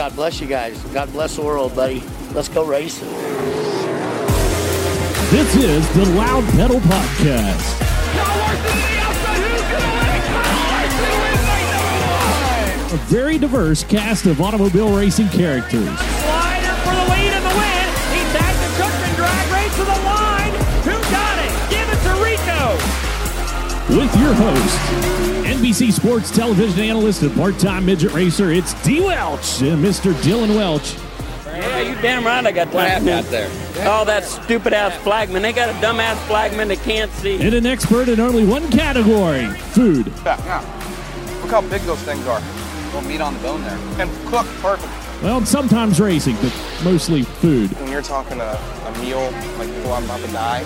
God bless you guys. God bless the world, buddy. Let's go racing. This is the Loud Pedal Podcast. A very diverse cast of automobile racing characters. Slider for the lead in the win. He tagged the Cookman drag race to the line. Who got it? Give it to Rico. With your host, NBC Sports television analyst and part-time midget racer, it's D. Welch and Mr. Dillon Welch. Yeah, you damn right I got What time. happened out there? Oh, that stupid ass flagman. They got a dumb ass flagman that can't see. And an expert in only one category, food. Yeah, yeah. Look how big those things are. Little meat on the bone there. And cooked perfect. Well, sometimes racing, but mostly food. When you're talking a, a meal like before I'm about to die,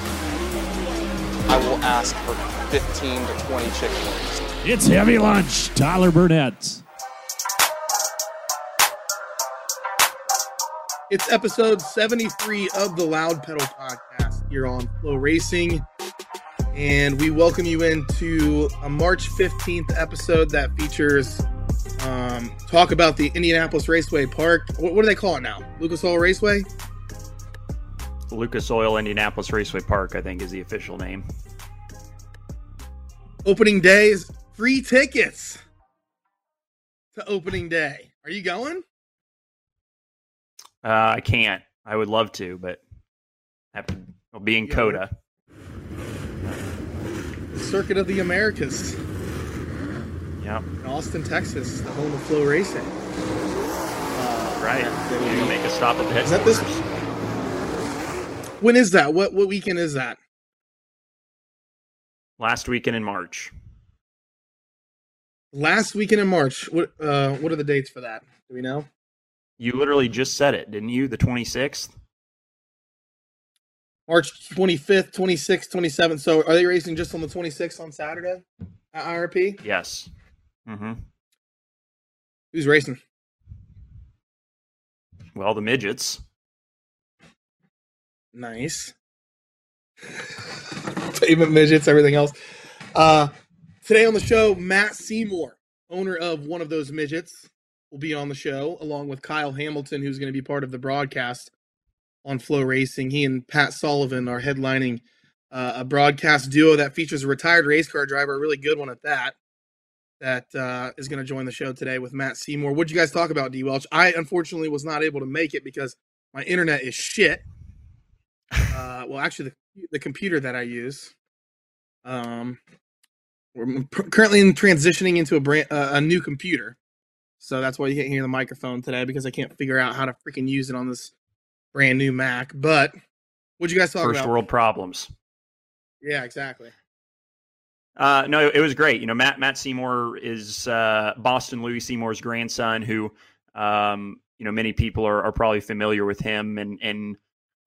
I will ask for 15 to 20 chicken wings. It's Heavy Lunch, Tyler Burnett. It's episode 73 of the Loud Pedal Podcast here on FloRacing. And we welcome you into a March 15th episode that features um, talk about the Indianapolis Raceway Park. What, what do they call it now? Lucas Oil Raceway? Lucas Oil Indianapolis Raceway Park, I think, is the official name. Opening days, free tickets to opening day. Are you going? Uh, I can't. I would love to, but have to I'll be in Yeah. COTA. Circuit of the Americas Yep, in Austin, Texas, the home of FloRacing. Uh, right. will You make a stop at the Is that this- When is that? What what weekend is that? Last weekend in March. Last weekend in March. What uh what are the dates for that? Do we know? You literally just said it, didn't you? The 26th? March 25th, 26th, 27th. So are they racing just on the 26th on Saturday at IRP? Yes. Mm-hmm. Who's racing? Well, the midgets. Nice. Pavement midgets, everything else. Uh today on the show, Matt Seymour, owner of one of those midgets, will be on the show, along with Kyle Hamilton, who's going to be part of the broadcast on FloRacing. He and Pat Sullivan are headlining uh, a broadcast duo that features a retired race car driver, a really good one at that. That uh, is going to join the show today with Matt Seymour. What'd you guys talk about, D. Welch? I unfortunately was not able to make it because my internet is shit. Uh, well, actually, the, the computer that I use. Um, we're currently in transitioning into a brand, uh, a new computer, so that's why you can't hear the microphone today because I can't figure out how to freaking use it on this brand new Mac. But what'd you guys talk First about? world problems. Yeah, exactly. Uh, no, it was great. You know, Matt Matt Seymour is uh, Boston Louie Seymour's grandson, who um, you know many people are, are probably familiar with him and and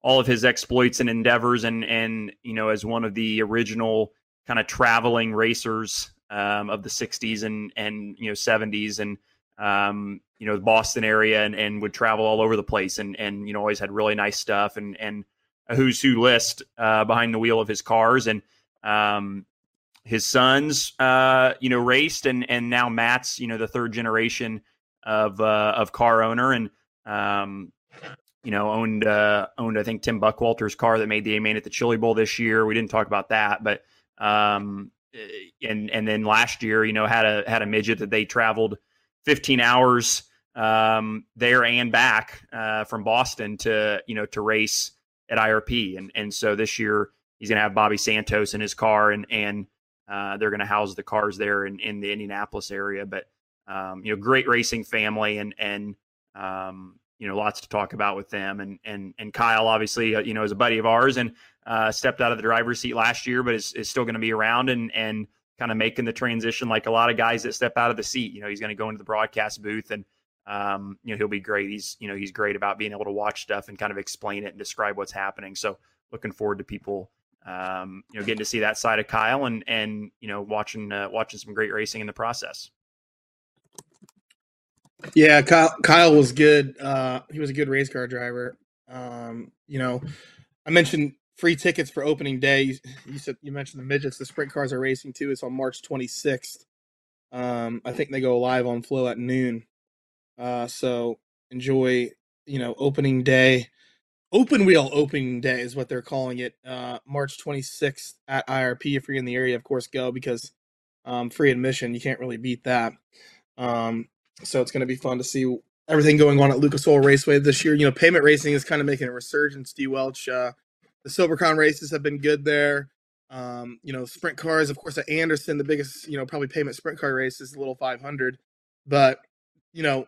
all of his exploits and endeavors, and and you know as one of the original kind of traveling racers um, of the '60s and and you know '70s, and um, you know the Boston area, and, and would travel all over the place, and and you know always had really nice stuff, and and a who's who list uh, behind the wheel of his cars, and um, his sons, uh, you know, raced, and and now Matt's, you know, the third generation of uh, of car owner, and um, you know, owned uh, owned I think Tim Buckwalter's car that made the A main at the Chili Bowl this year. We didn't talk about that, but um, and and then last year, you know, had a had a midget that they traveled 15 hours um, there and back uh, from Boston to you know to race at IRP, and and so this year he's going to have Bobby Santos in his car, and and uh, they're going to house the cars there in, in the Indianapolis area. But um, you know, great racing family, and and um, you know, lots to talk about with them. And and and Kyle, obviously, uh, you know, is a buddy of ours, and uh, stepped out of the driver's seat last year, but is, is still going to be around and and kind of making the transition like a lot of guys that step out of the seat. You know, he's going to go into the broadcast booth and. Um, you know he'll be great. He's you know he's great about being able to watch stuff and kind of explain it and describe what's happening. So looking forward to people um, you know, getting to see that side of Kyle and and you know watching uh, watching some great racing in the process. Yeah, Kyle, Kyle was good. Uh, he was a good race car driver. Um, you know, I mentioned free tickets for opening day. You, you said you mentioned the midgets. The sprint cars are racing too. It's on March 26th. Um, I think they go live on Flo at noon. Uh, so enjoy, you know, opening day. Open wheel opening day is what they're calling it. Uh, March 26th at IRP. If you're in the area, of course, go because um, free admission. You can't really beat that. Um, so it's going to be fun to see everything going on at Lucas Oil Raceway this year. You know, pavement racing is kind of making a resurgence. D. Welch, uh, the Silver Crown races have been good there. Um, you know, sprint cars, of course, at Anderson, the biggest, you know, probably pavement sprint car race is the little 500. But, you know,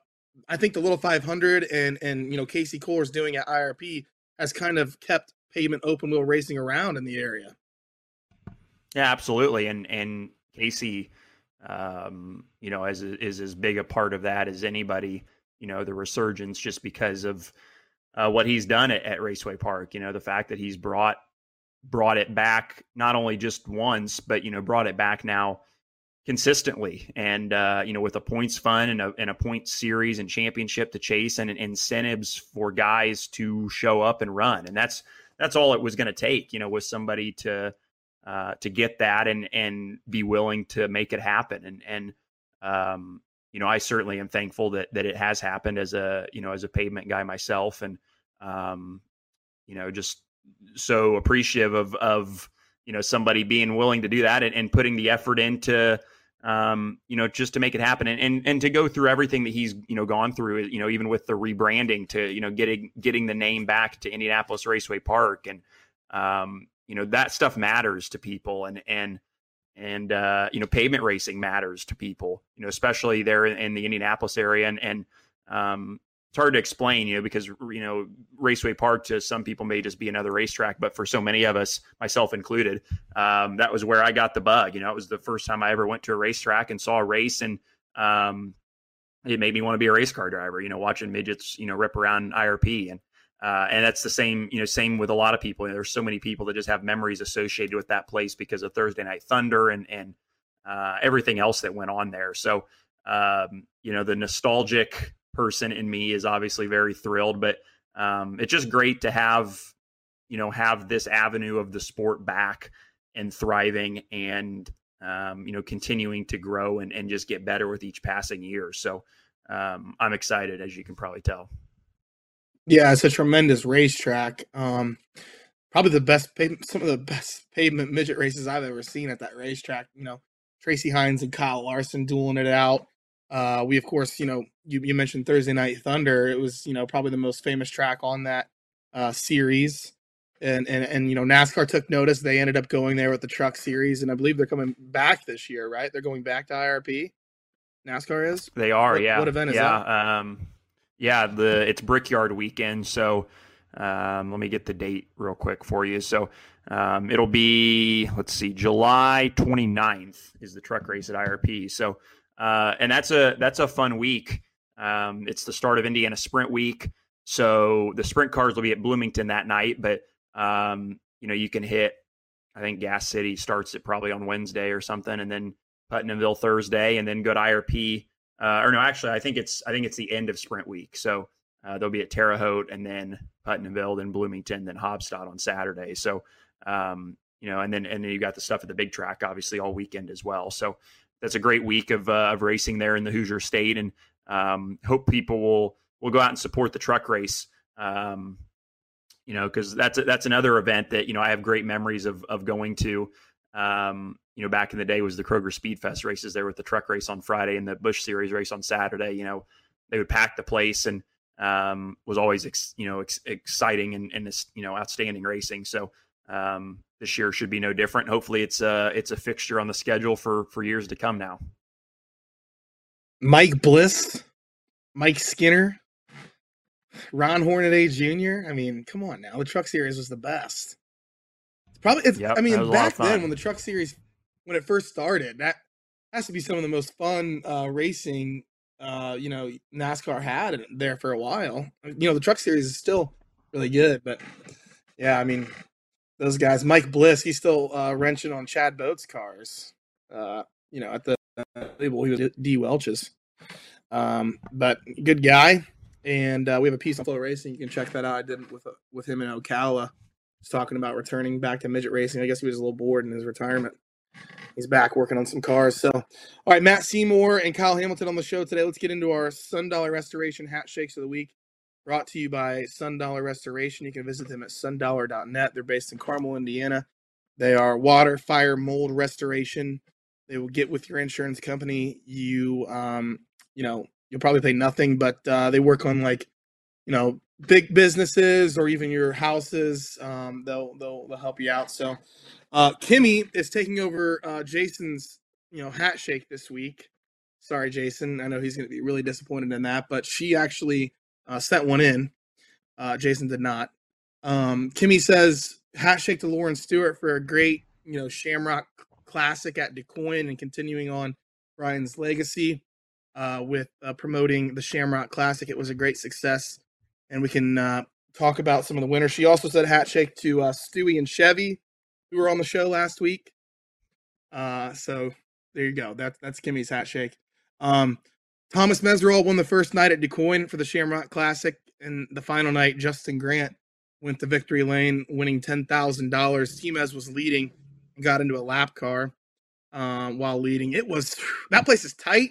I think the little 500 and and you know Casey Kohler's doing at IRP has kind of kept pavement open wheel racing around in the area. Yeah, absolutely, and and Casey, um, you know, as is as big a part of that as anybody. You know, the resurgence just because of uh, what he's done at, at Raceway Park. You know, the fact that he's brought brought it back not only just once, but you know, brought it back now consistently and uh, you know with a points fund and a, and a point series and championship to chase and, and incentives for guys to show up and run and that's that's all it was going to take you know was somebody to uh, to get that and and be willing to make it happen. And and um, you know I certainly am thankful that that it has happened as a you know as a pavement guy myself. And um, you know just so appreciative of of you know somebody being willing to do that and, and putting the effort into um, you know just to make it happen. And, and and to go through everything that he's you know gone through you know even with the rebranding to you know getting getting the name back to Indianapolis Raceway Park. And um, you know that stuff matters to people and and and uh, you know pavement racing matters to people you know especially there in the Indianapolis area and and um, it's hard to explain, you know, because you know Raceway Park to some people may just be another racetrack, but for so many of us, myself included, um, that was where I got the bug. You know, it was the first time I ever went to a racetrack and saw a race, and um, it made me want to be a race car driver. You know, watching midgets, you know, rip around IRP, and uh, and that's the same, you know, same with a lot of people. You know, there's so many people that just have memories associated with that place because of Thursday Night Thunder and and uh, everything else that went on there. So, um, you know, the nostalgic person in me is obviously very thrilled, but um, it's just great to have you know have this avenue of the sport back and thriving and um, you know continuing to grow and, and just get better with each passing year. So um, I'm excited, as you can probably tell. Yeah, it's a tremendous racetrack. Um, probably the best, some of the best pavement midget races I've ever seen at that racetrack. You know, Tracy Hines and Kyle Larson dueling it out. Uh, we of course, you know, you, you mentioned Thursday Night Thunder. It was, you know, probably the most famous track on that uh, series. And, and and you know NASCAR took notice. They ended up going there with the Truck Series, and I believe they're coming back this year, right? They're going back to IRP. NASCAR is. They are. What, yeah. What event is yeah, that? Um, yeah. The it's Brickyard weekend. So um, let me get the date real quick for you. So um, it'll be let's see, July 29th is the truck race at IRP. So uh, and that's a that's a fun week. Um, it's the start of Indiana Sprint Week, so the sprint cars will be at Bloomington that night. But um, you know, you can hit. I think Gas City starts it probably on Wednesday or something, and then Putnamville Thursday, and then go to IRP. Uh, or no, actually, I think it's I think it's the end of Sprint Week. So uh, they'll be at Terre Haute, and then Putnamville, then Bloomington, then Haubstadt on Saturday. So um, you know, and then and then you got the stuff at the big track, obviously all weekend as well. So that's a great week of, uh, of racing there in the Hoosier State, and um, hope people will will go out and support the truck race. Um, you know, because that's a, that's another event that you know I have great memories of of going to. Um, you know, back in the day was the Kroger Speedfest races there with the truck race on Friday and the Bush Series race on Saturday. You know, they would pack the place and um, was always ex, you know ex- exciting and and this you know outstanding racing. So um, this year should be no different. Hopefully, it's a it's a fixture on the schedule for for years to come now. Mike Bliss, Mike Skinner, Ron Hornaday Jr. I mean, come on now. The Truck Series was the best. Probably. It's, Yep, I mean, was a lot of back then when the Truck Series when it first started, that has to be some of the most fun uh, racing. Uh, you know, NASCAR had there for a while. You know, the Truck Series is still really good, but yeah, I mean, those guys. Mike Bliss, he's still uh, wrenching on Chad Boat's cars. Uh, you know, at the uh, label, he was D Welch's. Um, but good guy, and uh, we have a piece on FloRacing. You can check that out. I did it with uh, with him in Ocala, just talking about returning back to midget racing. I guess he was a little bored in his retirement. He's back working on some cars. So, all right, Matt Seymour and Kyle Hamilton on the show today. Let's get into our Sun Dollar Restoration hat shakes of the week. Brought to you by Sun Dollar Restoration. You can visit them at sundollar.net. They're based in Carmel, Indiana. They are water, fire, mold restoration. They will get with your insurance company. You, um, you know, you'll probably pay nothing, but uh, they work on like, you know, big businesses or even your houses. Um, they'll they'll they'll help you out. So, uh, Kimmy is taking over uh, Jason's, you know, hat shake this week. Sorry, Jason. I know he's going to be really disappointed in that, but she actually uh, sent one in. Uh, Jason did not. Um, Kimmy says hat shake to Lauren Stewart for a great, you know, Shamrock Classic at DuQuoin and continuing on Brian's legacy uh, with uh, promoting the Shamrock Classic. It was a great success, and we can uh, talk about some of the winners. She also said hat shake to uh, Stewie and Chevy, who were on the show last week. Uh, so there you go. That's that's Kimmy's hat shake. Um, Thomas Meseraull won the first night at DuQuoin for the Shamrock Classic, and the final night, Justin Grant went to victory lane, winning ten thousand dollars. Timez was leading, and got into a lap car um, while leading. It was that place is tight.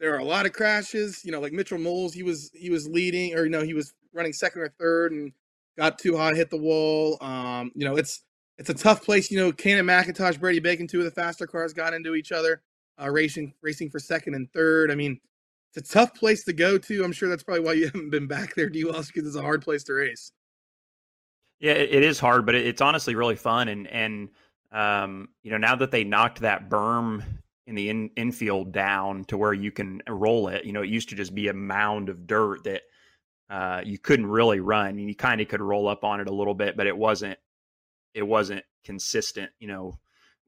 There are a lot of crashes. You know, like Mitchel Moles, he was he was leading, or you know, he was running second or third, and got too high, hit the wall. Um, you know, it's it's a tough place. You know, Cannon McIntosh, Brady Bacon, two of the faster cars got into each other, uh, racing racing for second and third. I mean, it's a tough place to go to. I'm sure that's probably why you haven't been back there, D. Welch, because it's a hard place to race. Yeah, it, is hard, but it's honestly really fun. And and um, you know, now that they knocked that berm in the in, infield down to where you can roll it, you know, it used to just be a mound of dirt that uh, you couldn't really run. You kind of could roll up on it a little bit, but it wasn't it wasn't consistent. You know,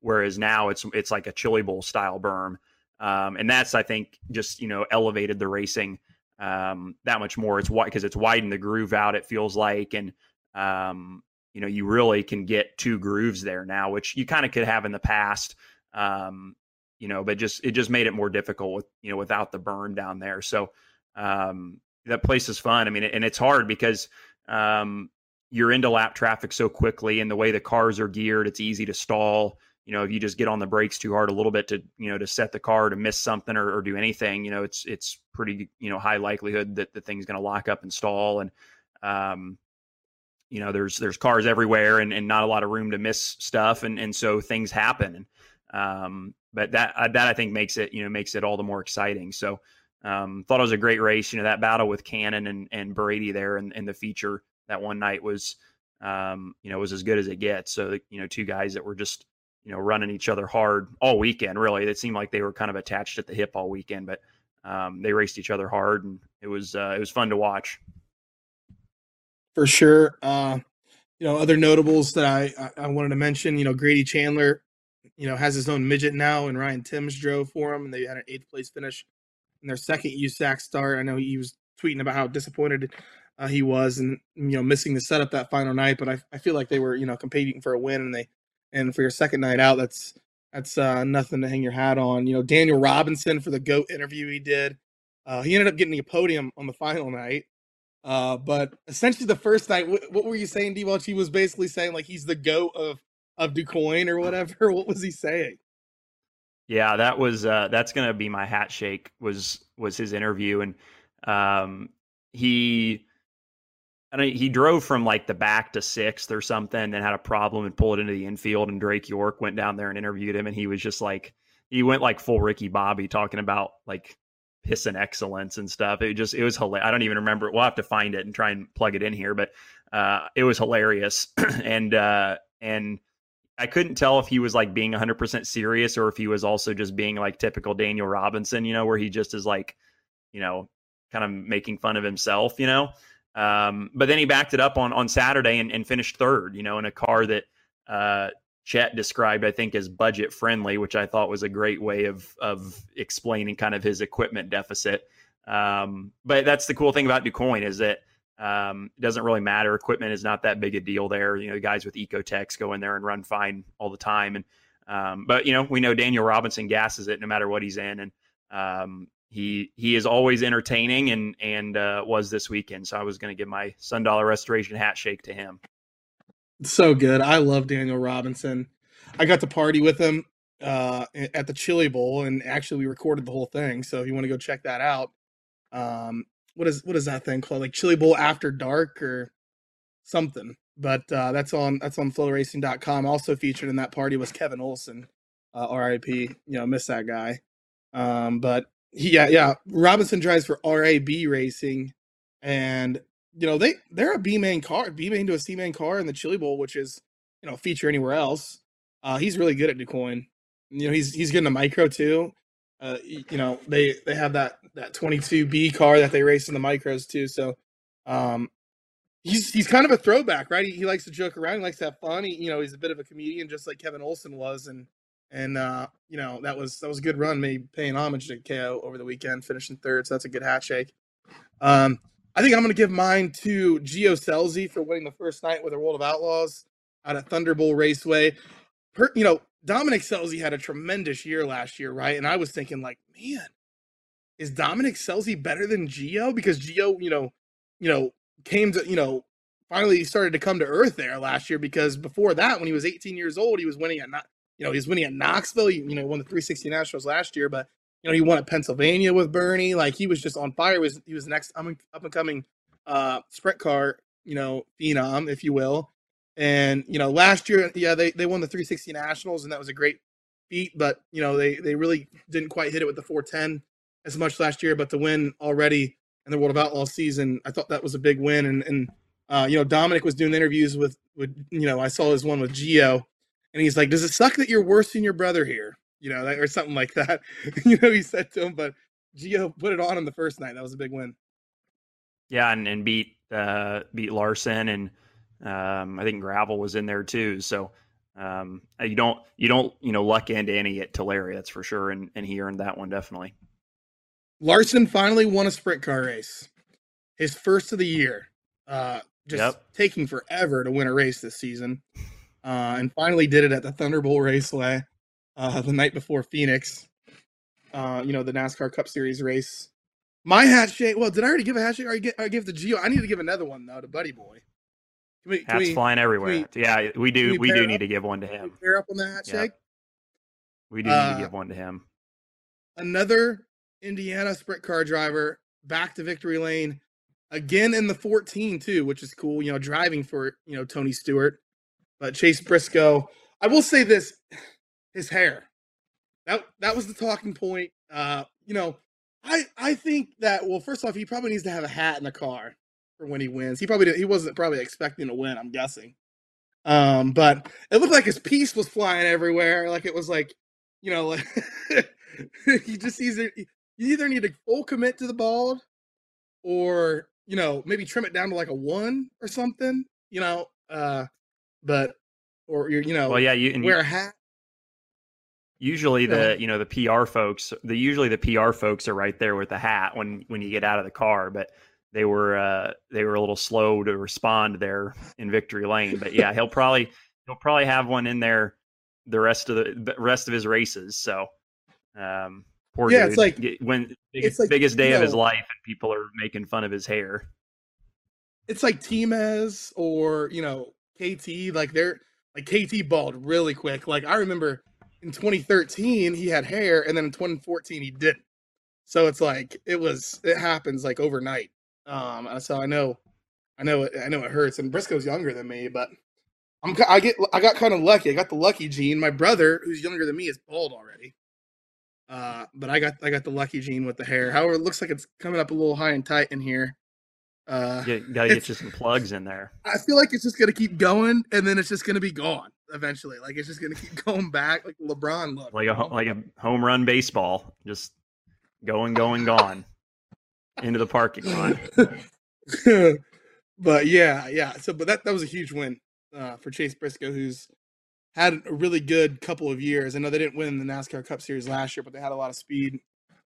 whereas now it's it's like a chili bowl style berm. Um, and that's I think just you know elevated the racing um, that much more. It's why because it's widened the groove out. It feels like, and um, you know you really can get two grooves there now, which you kind of could have in the past. Um, you know, but just it just made it more difficult with you know without the berm down there. So um, that place is fun. I mean, and it's hard because um, you're into lap traffic so quickly, and the way the cars are geared, it's easy to stall you know, if you just get on the brakes too hard a little bit to, you know, to set the car to miss something or, or do anything, you know, it's it's pretty, you know, high likelihood that the thing's going to lock up and stall. And, um, you know, there's there's cars everywhere and, and not a lot of room to miss stuff, and and so things happen. Um, but that uh, that I think makes it, you know, makes it all the more exciting. So. Um, thought it was a great race. You know, that battle with Cannon and, and Brady there and, and the feature that one night was, um, you know, was as good as it gets. So, you know, two guys that were just, you know, running each other hard all weekend. Really, it seemed like they were kind of attached at the hip all weekend, but um, they raced each other hard, and it was uh, it was fun to watch. For sure. Uh, you know, other notables that I, I wanted to mention. You know, Grady Chandler, you know, has his own midget now, and Ryan Timms drove for him, and they had an eighth place finish in their second USAC start. I know he was tweeting about how disappointed uh, he was, and you know, missing the setup that final night. But I, I feel like they were, you know, competing for a win, and they and for your second night out, that's that's uh, nothing to hang your hat on. You know, Daniel Robinson for the GOAT interview he did, uh, he ended up getting a podium on the final night. Uh, but essentially, the first night, what, were you saying, D. He was basically saying like he's the GOAT of of DuQuoin or whatever. What was he saying? Yeah, that was uh, that's gonna be my hat shake. Was was his interview, and um, he Mean, he drove from like the back to sixth or something, and had a problem and pulled into the infield. And Drake York went down there and interviewed him, and he was just like, he went like full Ricky Bobby talking about like pissing excellence and stuff. It just it was hilarious. I don't even remember. We'll have to find it and try and plug it in here, but uh, it was hilarious. and uh, and I couldn't tell if he was like being 100% serious or if he was also just being like typical Daniel Robinson, you know, where he just is like, you know, kind of making fun of himself, you know. Um, but then he backed it up on on Saturday and, and finished third. You know, in a car that uh, Chet described, I think, as budget friendly, which I thought was a great way of of explaining kind of his equipment deficit. Um, but that's the cool thing about DuQuoin is that um, it doesn't really matter. Equipment is not that big a deal there. You know, the guys with Ecotecs go in there and run fine all the time. And um, but you know, we know Daniel Robinson gasses it no matter what he's in, and um, he he is always entertaining and and uh, was this weekend. So I was going to give my Sun Dollar Restoration hat shake to him. So good. I love Daniel Robinson. I got to party with him uh, at the Chili Bowl, and actually we recorded the whole thing. So if you want to go check that out, um, what is what is that thing called? Like Chili Bowl After Dark or something. But uh, that's on that's on FloRacing.com. Also featured in that party was Kevin Olson, uh, RIP. You know, miss that guy. Um, but yeah, yeah. Robinson drives for RAB Racing, and you know they they're a B main car, B main to a C main car in the Chili Bowl, which is you know feature anywhere else. Uh, he's really good at DuQuoin. You know, he's he's getting a micro too. Uh, you know, they they have that that 22B car that they race in the micros too. So, um, he's he's kind of a throwback, right? He, he likes to joke around, he likes to have fun. He, you know, he's a bit of a comedian, just like Kevin Olson was, and and uh, you know that was that was a good run, maybe paying homage to KO over the weekend, finishing third. So that's a good hat shake. Um, I think I'm going to give mine to Gio Scelzi for winning the first night with the World of Outlaws out at Thunderbowl Raceway. Per, you know, Dominic Scelzi had a tremendous year last year, right? And I was thinking, like, man, is Dominic Scelzi better than Gio? Because Gio, you know, you know, came to, you know, finally started to come to earth there last year. Because before that, when he was 18 years old, he was winning at not, you know, he's winning at Knoxville. He, you know, won the 360 Nationals last year, but you know, he won at Pennsylvania with Bernie. Like he was just on fire. He was he was the next up and coming uh sprint car, you know, phenom, if you will. And you know, last year, yeah, they they won the 360 Nationals, and that was a great feat. But you know, they they really didn't quite hit it with the 410 as much last year. But to win already in the World of Outlaws season, I thought that was a big win. And and uh, you know, Dominic was doing interviews with with you know, I saw his one with Gio, and he's like, "Does it suck that you're worse than your brother here?" You know, or something like that. you know, he said to him, but Gio put it on him the first night. That was a big win. Yeah, and, and beat uh, beat Larson and um, I think Gravel was in there too. So um, uh, you don't you don't you know luck into any at Tulare, that's for sure, and and he earned that one definitely. Larson finally won a sprint car race, his first of the year. Uh, just yep. taking forever to win a race this season, uh, and finally did it at the Thunderbowl Raceway uh, the night before Phoenix. Uh, you know the NASCAR Cup Series race. My hat shake. Well, did I already give a hat shake? I get I give the Gio. I need to give another one though to Buddy Boy. Can we, can Hats we, flying everywhere. We, yeah, we do. We, we do need to give one to him. pair up on the hat shake. We do uh, need to give one to him. Another Indiana sprint car driver back to victory lane again in the 14 too, which is cool. You know, driving for you know Tony Stewart, but Chase Briscoe. I will say this: his hair. That that was the talking point. Uh, you know, I I think that well, first off, he probably needs to have a hat in the car for when he wins. He probably did, he wasn't probably expecting to win. I'm guessing. Um, but it looked like his piece was flying everywhere. Like it was like, you know, like he just either you either need to full commit to the bald, or you know maybe trim it down to like a one or something. You know, uh, but or you you know, well, yeah, you wear you, a hat. Usually the you know the PR folks, the usually the PR folks are right there with the hat when when you get out of the car, but they were uh, they were a little slow to respond there in victory lane. But yeah, he'll probably he'll probably have one in there the rest of the, the rest of his races. So um, poor yeah, dude. it's like when biggest, like, biggest day of know, his life, and people are making fun of his hair. It's like Timez or you know KT, like they're like KT bald really quick. Like I remember in 2013 he had hair, and then in 2014 he didn't. So it's like it was it happens like overnight. Um, so I know, I know, it, I know it hurts. And Briscoe's younger than me, but I'm I get I got kind of lucky. I got the lucky gene. My brother, who's younger than me, is bald already. Uh, but I got I got the lucky gene with the hair. However, it looks like it's coming up a little high and tight in here. Uh, you gotta get you some plugs in there. I feel like it's just gonna keep going, and then it's just gonna be gone eventually. Like it's just gonna keep going back, like LeBron look. Like a like a home run baseball, just going, going, gone into the parking lot. but yeah, yeah. So, but that that was a huge win uh, for Chase Briscoe, who's had a really good couple of years. I know they didn't win the NASCAR Cup Series last year, but they had a lot of speed.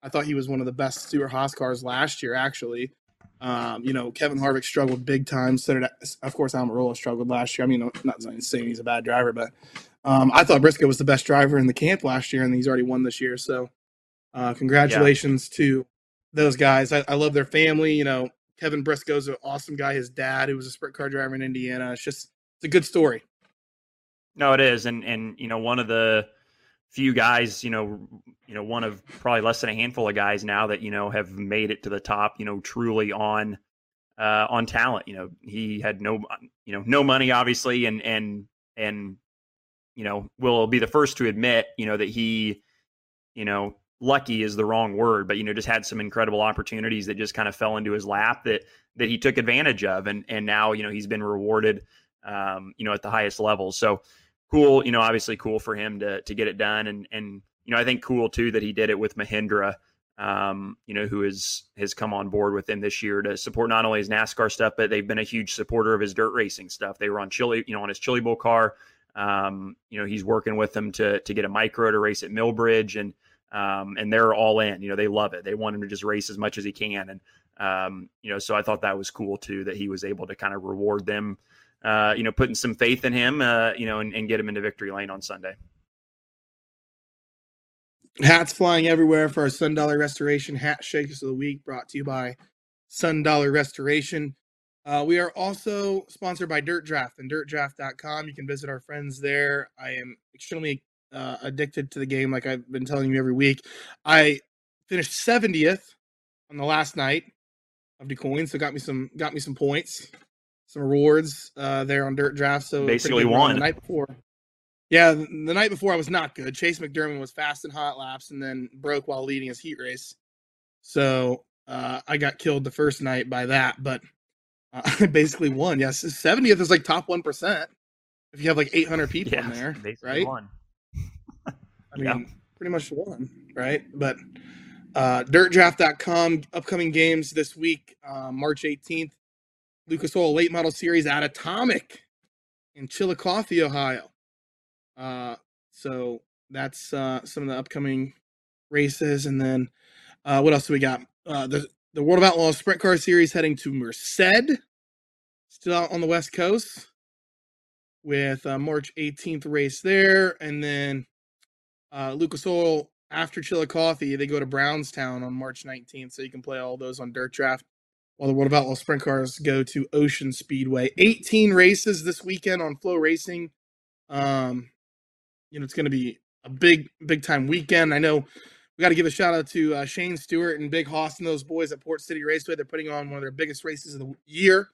I thought he was one of the best Stewart Haas cars last year, actually. Um, you know, Kevin Harvick struggled big time. So did, of course, Almirola struggled last year. I mean, I'm not saying he's a bad driver, but um, I thought Briscoe was the best driver in the camp last year, and he's already won this year. So, uh, congratulations yeah. to those guys. I, I love their family. You know, Kevin Briscoe's an awesome guy. His dad, who was a sprint car driver in Indiana, it's just it's a good story. No, it is, and and you know one of the few guys, you know, you know, one of probably less than a handful of guys now that you know have made it to the top. You know, truly on uh, on talent. You know, he had no, you know, no money, obviously, and and and you know, will be the first to admit, you know, that he, you know, lucky is the wrong word, but you know, just had some incredible opportunities that just kind of fell into his lap that that he took advantage of, and and now you know he's been rewarded, um, you know, at the highest level. So cool, you know, obviously cool for him to to get it done, and and you know, I think cool too that he did it with Mahindra um, you know, who is has come on board with him this year to support not only his NASCAR stuff, but they've been a huge supporter of his dirt racing stuff. They were on Chili, you know, on his Chili Bowl car. Um, you know, he's working with them to to get a micro to race at Millbridge, and um, and they're all in. You know, they love it. They want him to just race as much as he can, and um, you know, so I thought that was cool too that he was able to kind of reward them. Uh, you know, putting some faith in him, uh, you know, and, and get him into victory lane on Sunday. Hats flying everywhere for our Sun Dollar Restoration Hat Shakers of the Week, brought to you by Sun Dollar Restoration. Uh, we are also sponsored by Dirt Draft and dirtdraft.com. You can visit our friends there. I am extremely uh, addicted to the game, like I've been telling you every week. I finished 70th on the last night of DuQuoin, so got me some got me some points, some rewards uh, there on Dirt Draft. So basically won the night before. Yeah, the night before I was not good. Chase McDermott was fast in hot laps and then broke while leading his heat race. So uh, I got killed the first night by that, but uh, I basically won. Yes, 70th is like top 1%. If you have like 800 people yeah, in there, right? Won. I mean, yeah. pretty much won, right? But uh, dirtdraft.com, upcoming games this week, uh, March 18th, Lucas Oil Late Model Series at Atomic in Chillicothe, Ohio. Uh, so that's uh, some of the upcoming races, and then uh, what else do we got? Uh, the the World of Outlaws Sprint Car Series heading to Merced, still out on the West Coast, with uh, March 18th race there, and then uh, Lucas Oil after Chillicothe, they go to Brownstown on March 19th, so you can play all those on Dirt Draft. While the World of Outlaws Sprint Cars go to Ocean Speedway. 18 races this weekend on FloRacing. Um, you know it's going to be a big big time weekend. I know we got to give a shout out to uh, Shane Stewart and Big Hoss and those boys at Port City Raceway. They're putting on one of their biggest races of the year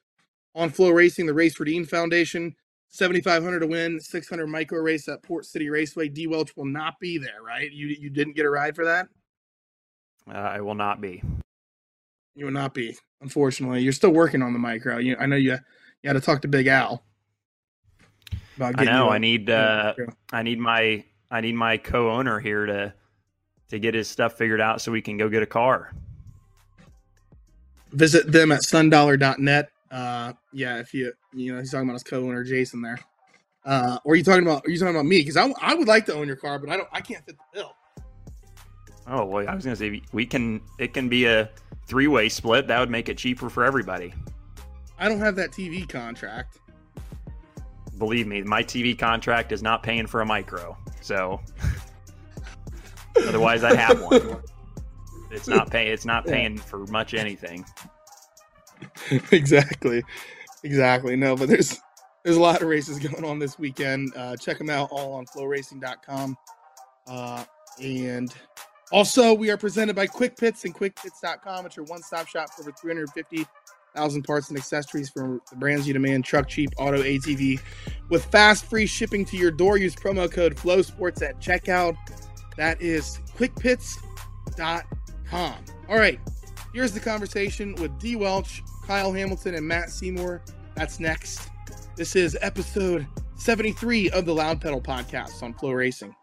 on FloRacing, the Race for Dean Foundation. 7500 to win, 600 micro race at Port City Raceway. D Welch will not be there, right? You you didn't get a ride for that? Uh, I will not be. You will not be. Unfortunately, you're still working on the micro. You, I know you you had to talk to Big Al. I know. I need. Uh, I need my. I need my co-owner here to to get his stuff figured out so we can go get a car. Visit them at sundollar.net. Uh, yeah, if you you know he's talking about his co-owner Jason there. Uh, or are you talking about? Are you talking about me? Because I, I would like to own your car, but I don't. I can't fit the bill. Oh well, I was gonna say we can. It can be a three-way split. That would make it cheaper for everybody. I don't have that TV contract believe me, my TV contract is not paying for a micro. So otherwise, I have one. It's not paying. It's not paying for much anything. exactly, exactly. No, but there's there's a lot of races going on this weekend. Uh, check them out all on floracing.com. Uh, and also, we are presented by Quick Pits and QuickPits.com. It's your one-stop shop for over 350 thousand parts and accessories for the brands you demand. Truck Jeep auto ATV with fast free shipping to your door. Use promo code FLOSPORTS at checkout. That is quickpits.com. All right, here's the conversation with D. Welch, Kyle Hamilton, and Matt Seymour. That's next. This is episode 73 of the Loud Pedal podcast on FloRacing.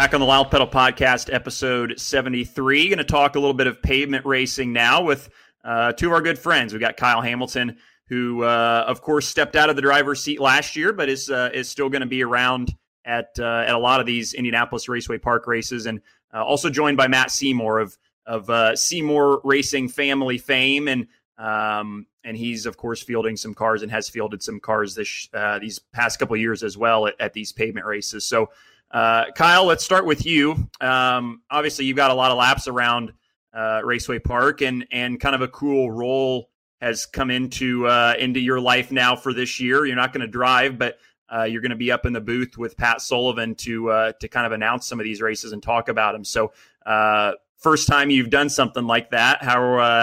Back on the Loud Pedal Podcast, episode 73. Going to talk a little bit of pavement racing now with uh, two of our good friends. We've got Kyle Hamilton, who, uh, of course, stepped out of the driver's seat last year, but is, uh, is still going to be around at uh, at a lot of these Indianapolis Raceway Park races, and uh, also joined by Matt Seymour of of uh, Seymour Racing family fame, and um, and he's of course fielding some cars and has fielded some cars this uh, these past couple years as well at, at, these pavement races. So, uh, Kyle, let's start with you. Um, obviously, you've got a lot of laps around uh, Raceway Park, and and kind of a cool role has come into uh, into your life now for this year. You're not going to drive, but uh, you're going to be up in the booth with Pat Sullivan to uh, to kind of announce some of these races and talk about them. So, uh, first time you've done something like that, how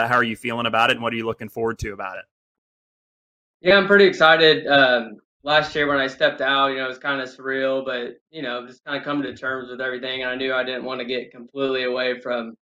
how are you feeling about it, and what are you looking forward to about it? Yeah, I'm pretty excited. Um, last year when I stepped out, you know, it was kind of surreal, but you know, just kind of coming to terms with everything. And I knew I didn't want to get completely away from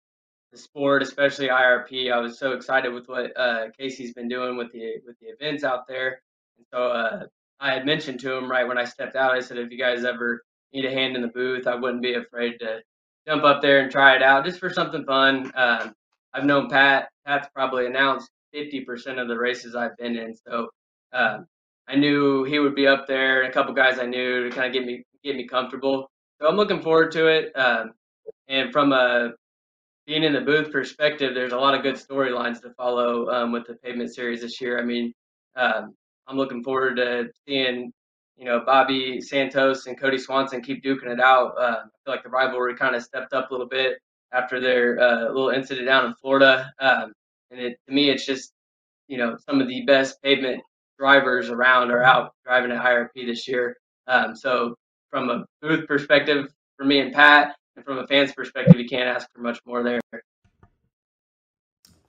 the sport, especially IRP. I was so excited with what uh, Casey's been doing with the with the events out there. And so uh, I had mentioned to him right when I stepped out. I said, if you guys ever need a hand in the booth, I wouldn't be afraid to jump up there and try it out just for something fun. Um, I've known Pat. Pat's probably announced 50% of the races I've been in, so um, I knew he would be up there. And a couple guys I knew to kind of get me get me comfortable. So I'm looking forward to it. Um, and from a being in the booth perspective, there's a lot of good storylines to follow um, with the pavement series this year. I mean, um, I'm looking forward to seeing, you know, Bobby Santos and Kody Swanson keep duking it out. Uh, I feel like the rivalry kind of stepped up a little bit after their uh, little incident down in Florida. Um, and it, to me, it's just, you know, some of the best pavement drivers around are out driving at IRP this year. Um, so from a booth perspective, for me and Pat, and from a fan's perspective, you can't ask for much more there.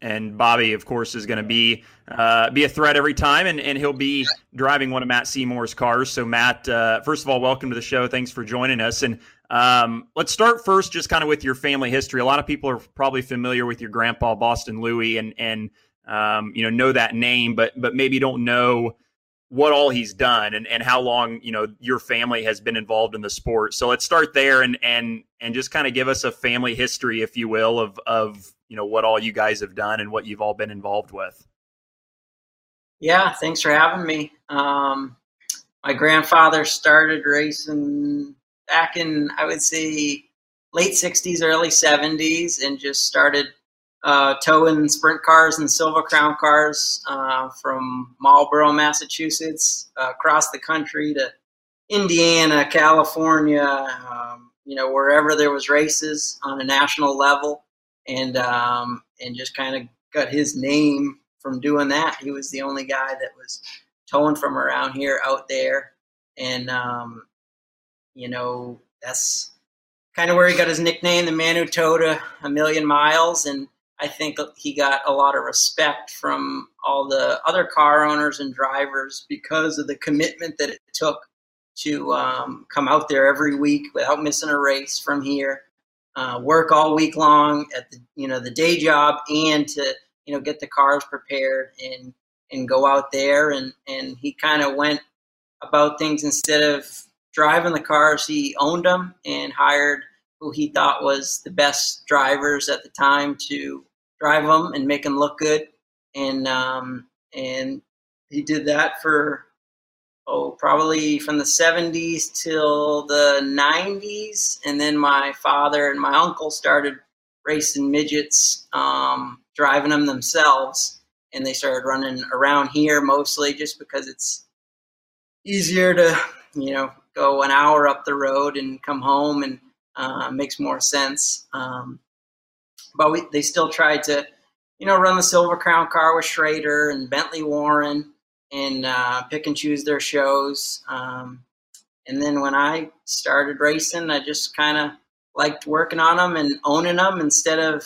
And Bobby, of course, is going to be uh, be a threat every time, and, and he'll be driving one of Matt Seymour's cars. So, Matt, uh, first of all, welcome to the show. Thanks for joining us. And um, let's start first, just kind of with your family history. A lot of people are probably familiar with your grandpa, Boston Louie, and and um, you know know that name, but but maybe don't know what all he's done and, and how long you know your family has been involved in the sport. So let's start there and and and just kind of give us a family history if you will of of you know what all you guys have done and what you've all been involved with. Yeah thanks for having me. Um, my grandfather started racing back in i would say late 60s early 70s and just started uh, towing sprint cars and Silver Crown cars uh, from Marlboro, Massachusetts, uh, across the country to Indiana, California, um, you know, wherever there was races on a national level, and um, and just kind of got his name from doing that. He was the only guy that was towing from around here out there, and um, you know, that's kind of where he got his nickname, the man who towed a, a million miles, and I think he got a lot of respect from all the other car owners and drivers because of the commitment that it took to um, come out there every week without missing a race from here, uh, work all week long at the you know the day job, and to you know get the cars prepared and and go out there. And and he kind of went about things instead of driving the cars, he owned them and hired who he thought was the best drivers at the time to drive them and make them look good. And um, and he did that for oh probably from the 70s till the 90s. And then my father and my uncle started racing midgets, um, driving them themselves, and they started running around here mostly just because it's easier to you know go an hour up the road and come home and uh, makes more sense. Um, but we, they still tried to, you know, run the Silver Crown car with Schrader and Bentley Warren and uh, pick and choose their shows. Um, and then when I started racing, I just kind of liked working on them and owning them instead of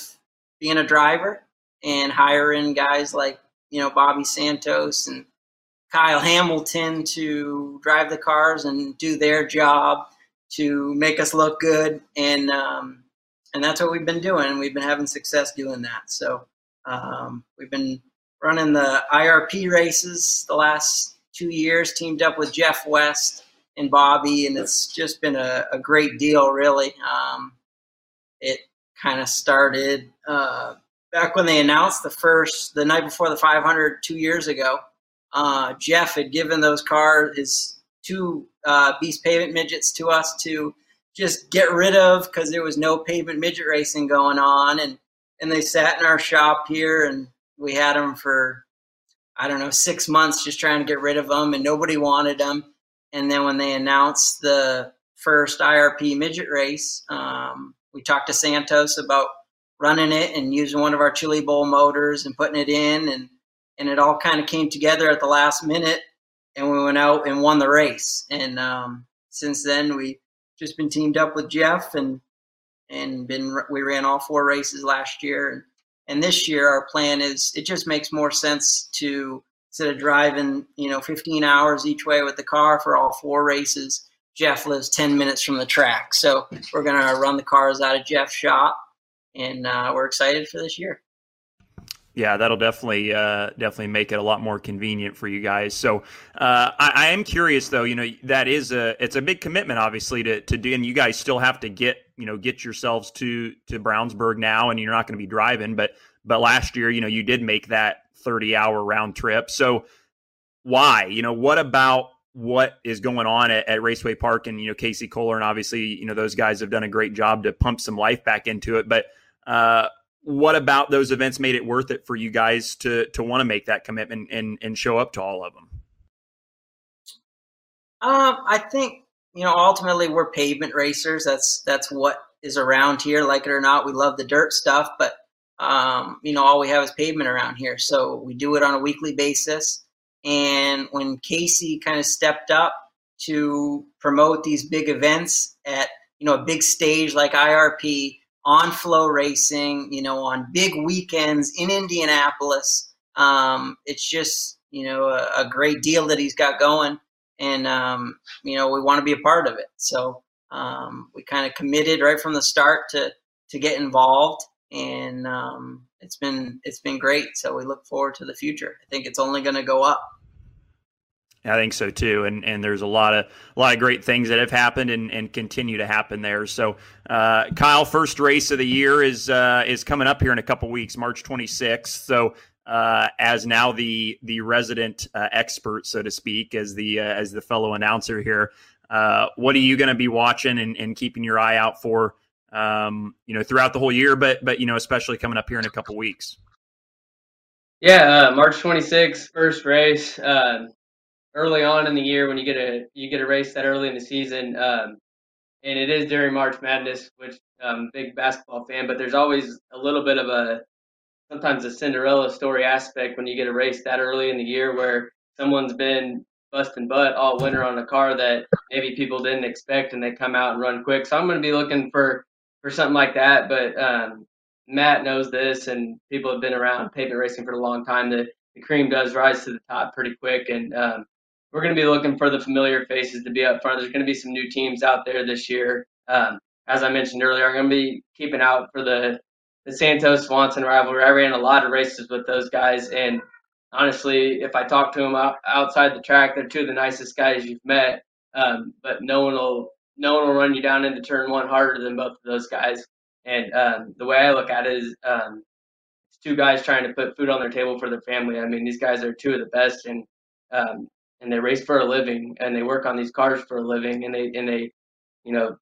being a driver and hiring guys like, you know, Bobby Santos and Kyle Hamilton to drive the cars and do their job to make us look good. And um, and that's what we've been doing. And we've been having success doing that. So um, we've been running the IRP races the last two years, teamed up with Jeff West and Bobby, and it's just been a, a great deal, really. Um, it kind of started uh, back when they announced the first, the night before the 500 two years ago. Uh, Jeff had given those cars, his two uh, beast pavement midgets to us to just get rid of because there was no pavement midget racing going on, and and they sat in our shop here, and we had them for I don't know six months, just trying to get rid of them, and nobody wanted them. And then when they announced the first IRP midget race, um, we talked to Santos about running it and using one of our Chili Bowl motors and putting it in, and and it all kind of came together at the last minute, and we went out and won the race. And um, since then, we just been teamed up with Jeff and and been we ran all four races last year. And, and this year our plan is it just makes more sense to instead of driving you know 15 hours each way with the car for all four races jeff lives 10 minutes from the track. So we're going to run the cars out of jeff's shop and uh, we're excited for this year yeah, that'll definitely uh, definitely make it a lot more convenient for you guys. So uh, I, I, am curious, though. You know, that is a it's a big commitment, obviously, to to do, and you guys still have to get you know get yourselves to to Brownsburg now, and you're not going to be driving. But but last year, you know, you did make that 30 hour round trip. So why? You know, what about what is going on at, at Raceway Park and you know Casey Kohler and obviously you know those guys have done a great job to pump some life back into it, but. Uh, what about those events made it worth it for you guys to to want to make that commitment and and show up to all of them? Um, I think you know ultimately we're pavement racers. That's that's what is around here. Like it or not, we love the dirt stuff, but um, you know all we have is pavement around here. So we do it on a weekly basis. And when Casey kind of stepped up to promote these big events at you know a big stage like IRP, on FloRacing, you know, on big weekends in Indianapolis. Um, it's just, you know, a, a, great deal that he's got going. And, um, you know, we want to be a part of it. So um, we kind of committed right from the start to, to get involved. And um, it's been it's been great. So we look forward to the future. I think it's only going to go up. I think so too, and and there's a lot of a lot of great things that have happened and, and continue to happen there. So, uh, Kyle, first race of the year is uh, is coming up here in a couple weeks, March 26th. So, uh, as now the the resident uh, expert, so to speak, as the uh, as the fellow announcer here, uh, what are you going to be watching and, and keeping your eye out for? Um, you know, throughout the whole year, but but you know, especially coming up here in a couple weeks. Yeah, March 26th, first race. Early on in the year when you get a you get a race that early in the season, um, and it is during March Madness, which I'm um, big basketball fan, but there's always a little bit of a sometimes a Cinderella story aspect when you get a race that early in the year where someone's been busting butt all winter on a car that maybe people didn't expect and they come out and run quick. So I'm going to be looking for for something like that. But um, Matt knows this, and people have been around pavement racing for a long time. The the cream does rise to the top pretty quick, and um, we're going to be looking for the familiar faces to be up front. There's going to be some new teams out there this year. Um, as I mentioned earlier, I'm going to be keeping out for the the Santos Swanson rivalry. I ran a lot of races with those guys, and honestly, if I talk to them outside the track, they're two of the nicest guys you've met. Um, but no one will no one will run you down into turn one harder than both of those guys. And um, the way I look at it is, um, it's two guys trying to put food on their table for their family. I mean, these guys are two of the best, and um, and they race for a living and they work on these cars for a living and they and they you know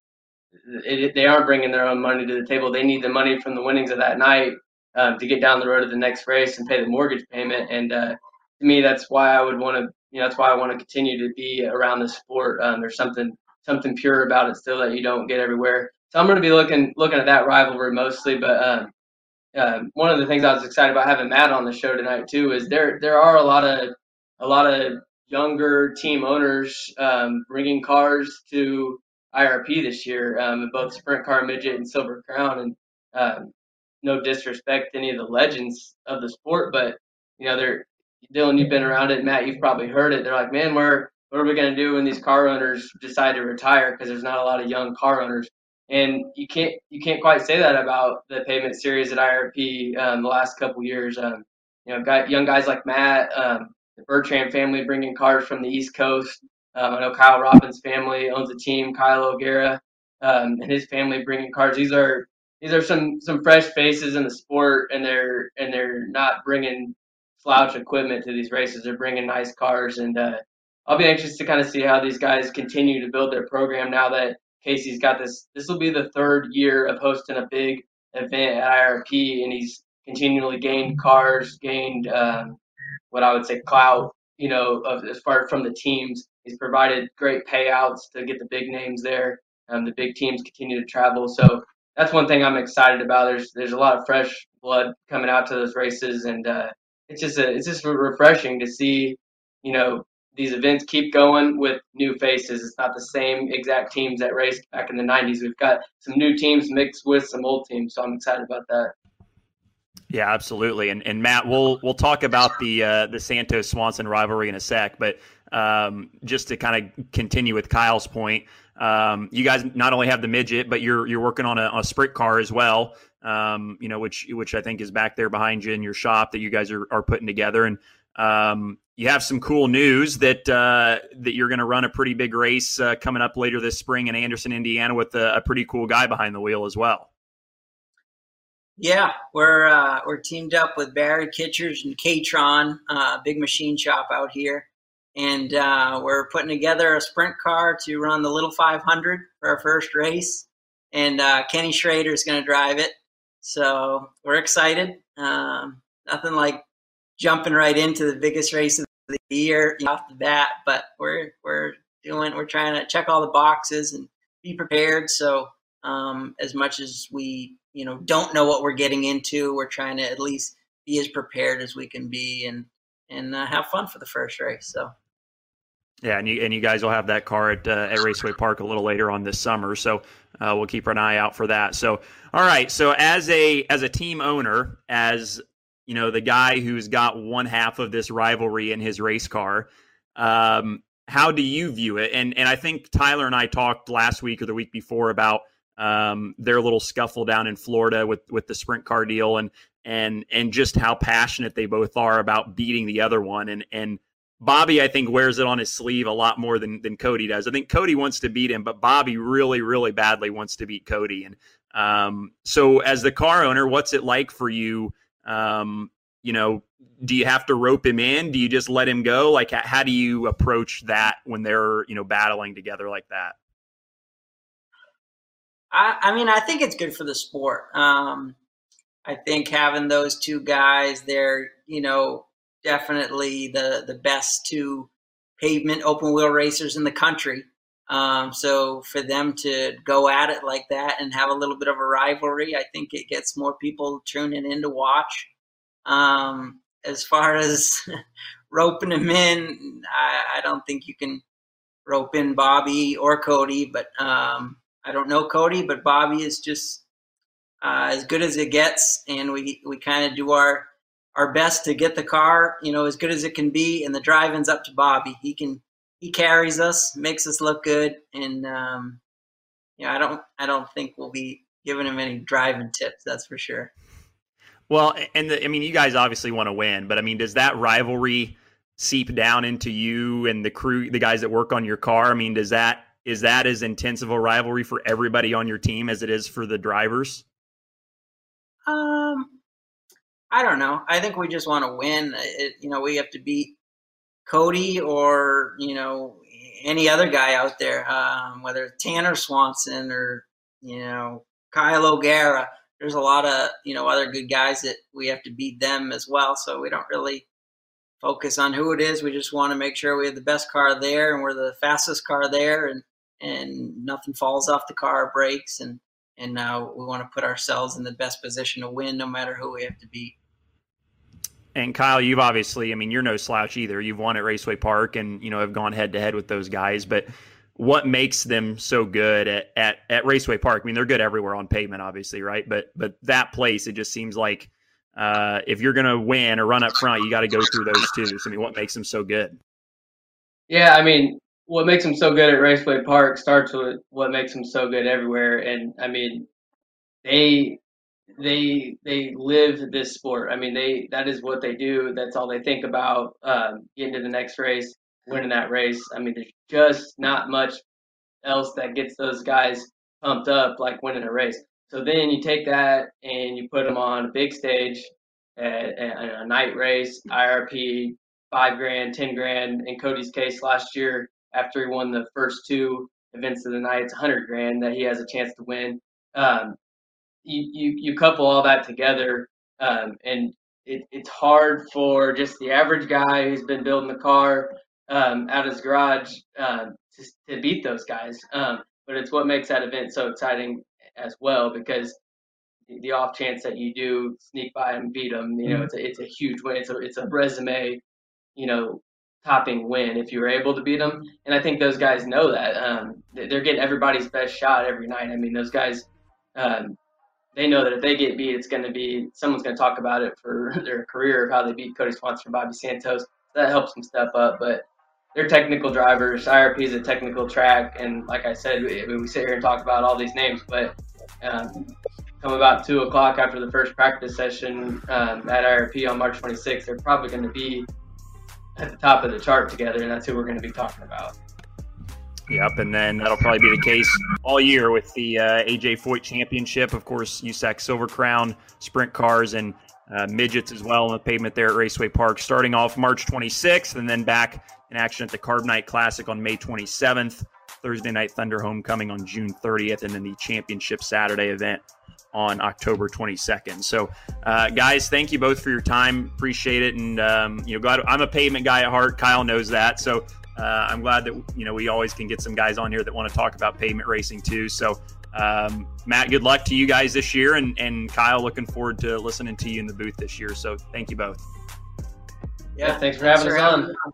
it, they aren't bringing their own money to the table. They need the money from the winnings of that night um, to get down the road to the next race and pay the mortgage payment. And uh, to me that's why i would want to you know that's why i want to continue to be around the sport. Um, there's something something pure about it still that you don't get everywhere. So i'm going to be looking looking at that rivalry mostly but um, uh, one of the things I was excited about having Matt on the show tonight too is there there are a lot of a lot of younger team owners um, bringing cars to IRP this year, um, both Sprint Car Midget and Silver Crown. And um, no disrespect to any of the legends of the sport, but you know, they're Dillon. You've been around it, Matt. You've probably heard it. They're like, man, where what are we going to do when these car owners decide to retire? Because there's not a lot of young car owners, and you can't you can't quite say that about the pavement series at IRP um, the last couple years. Um, you know, guy, young guys like Matt, um, the Bertram family bringing cars from the East Coast. Um, I know Kyle Robbins' family owns a team. Kyle O'Gara um, and his family bringing cars. These are these are some some fresh faces in the sport, and they're and they're not bringing slouch equipment to these races. They're bringing nice cars, and uh, I'll be anxious to kind of see how these guys continue to build their program now that Casey's got this. This will be the third year of hosting a big event at IRP, and he's continually gained cars, gained um, what I would say clout, you know, of, as far from the teams. He's provided great payouts to get the big names there. Um, the big teams continue to travel, so that's one thing I'm excited about. There's there's a lot of fresh blood coming out to those races, and uh, it's just a, it's just refreshing to see, you know, these events keep going with new faces. It's not the same exact teams that raced back in the 90s. We've got some new teams mixed with some old teams, so I'm excited about that. Yeah, absolutely. And and Matt, we'll we'll talk about the uh, the Santos Swanson rivalry in a sec, but um, just to kind of continue with Kyle's point, um, you guys not only have the midget, but you're you're working on a, a sprint car as well. Um, you know, which which I think is back there behind you in your shop that you guys are, are putting together. And um, you have some cool news that uh, that you're going to run a pretty big race uh, coming up later this spring in Anderson, Indiana, with a, a pretty cool guy behind the wheel as well. Yeah, we're uh, we're teamed up with Barry Kitchers and Katron, uh, big machine shop out here, and uh, we're putting together a sprint car to run the Little 500 for our first race. And uh, Kenny Schrader is going to drive it, so we're excited. Um, nothing like jumping right into the biggest race of the year off the bat, but we're we're doing we're trying to check all the boxes and be prepared. So um, as much as we you know don't know what we're getting into we're trying to at least be as prepared as we can be and and uh, have fun for the first race so yeah, and you and you guys will have that car at uh, at Raceway Park a little later on this summer, so uh, we'll keep an eye out for that. So, all right, so as a as a team owner, as you know, the guy who's got one half of this rivalry in his race car, um, how do you view it? And and I think Tyler and I talked last week or the week before about um, their little scuffle down in Florida with with the sprint car deal and and and just how passionate they both are about beating the other one and and Bobby I think wears it on his sleeve a lot more than than Kody does. I think Kody wants to beat him, but Bobby really really badly wants to beat Kody. And um, so as the car owner, what's it like for you? Um, you know, do you have to rope him in? Do you just let him go? Like how do you approach that when they're you know battling together like that? I, I mean, I think it's good for the sport. Um, I think having those two guys, they're you know definitely the the best two pavement open wheel racers in the country. Um, so for them to go at it like that and have a little bit of a rivalry, I think it gets more people tuning in to watch. Um, as far as roping them in, I, I, don't think you can rope in Bobby or Kody, but um, I don't know Kody, but Bobby is just uh, as good as it gets, and we we kind of do our our best to get the car, you know, as good as it can be, and the driving's up to Bobby. He can he carries us, makes us look good, and um, you know, I don't I don't think we'll be giving him any driving tips. That's for sure. Well, and the, I mean, you guys obviously want to win, but I mean, does that rivalry seep down into you and the crew, the guys that work on your car? I mean, does that is that as intense of a rivalry for everybody on your team as it is for the drivers? Um, I don't know. I think we just want to win. It, you know, we have to beat Kody or you know any other guy out there, um, whether it's Tanner Swanson or you know Kyle O'Gara. There's a lot of you know other good guys that we have to beat them as well. So we don't really focus on who it is. We just want to make sure we have the best car there and we're the fastest car there, and and nothing falls off the car or breaks and and now we want to put ourselves in the best position to win no matter who we have to beat and Kyle, you've obviously, I mean, you're no slouch either. You've won at Raceway Park and, you know, have gone head to head with those guys. But what makes them so good at, at, at Raceway Park? I mean, they're good everywhere on pavement, obviously, right? But but that place, it just seems like uh, if you're going to win or run up front, you got to go through those two. So, I mean, what makes them so good? Yeah, I mean, what makes them so good at Raceway Park starts with what makes them so good everywhere. And I mean, they they they live this sport. I mean, they that is what they do. That's all they think about. Um, getting to the next race, winning that race. I mean, there's just not much else that gets those guys pumped up like winning a race. So then you take that and you put them on a big stage at, at a night race, IRP, five grand, ten grand. In Kody's case, last year after he won the first two events of the night, it's a hundred grand that he has a chance to win. Um, you, you you couple all that together, um, and it, it's hard for just the average guy who's been building the car um, out of his garage um, to, to, beat those guys. Um, but it's what makes that event so exciting as well because the, the off chance that you do sneak by and beat them, you know, mm-hmm. it's a, it's a huge win. It's a, it's a resume, you know, topping win if you were able to beat them. And I think those guys know that. Um, they're getting everybody's best shot every night. I mean, those guys, um, they know that if they get beat, it's going to be someone's going to talk about it for their career of how they beat Kody Swanson and Bobby Santos. That helps them step up. But they're technical drivers. IRP is a technical track, and like I said, we, we sit here and talk about all these names, but um, come about two o'clock after the first practice session um, at IRP on March 26th, they're probably going to be at the top of the chart together, and that's who we're going to be talking about. Yep, and then that'll probably be the case all year with the uh, AJ Foyt Championship. Of course, USAC Silver Crown sprint cars and uh, midgets as well on the pavement there at Raceway Park, starting off March 26th, and then back in action at the Carb Night Classic on May 27th. Thursday Night Thunder Homecoming on June 30th, and then the Championship Saturday event on October 22nd. So, uh, guys, thank you both for your time. Appreciate it. And um, you know, glad I'm a pavement guy at heart. Kyle knows that. So uh, I'm glad that you know we always can get some guys on here that want to talk about pavement racing too. So um, Matt, good luck to you guys this year, and and Kyle, looking forward to listening to you in the booth this year. So thank you both. Yeah, thanks for having thanks us for on.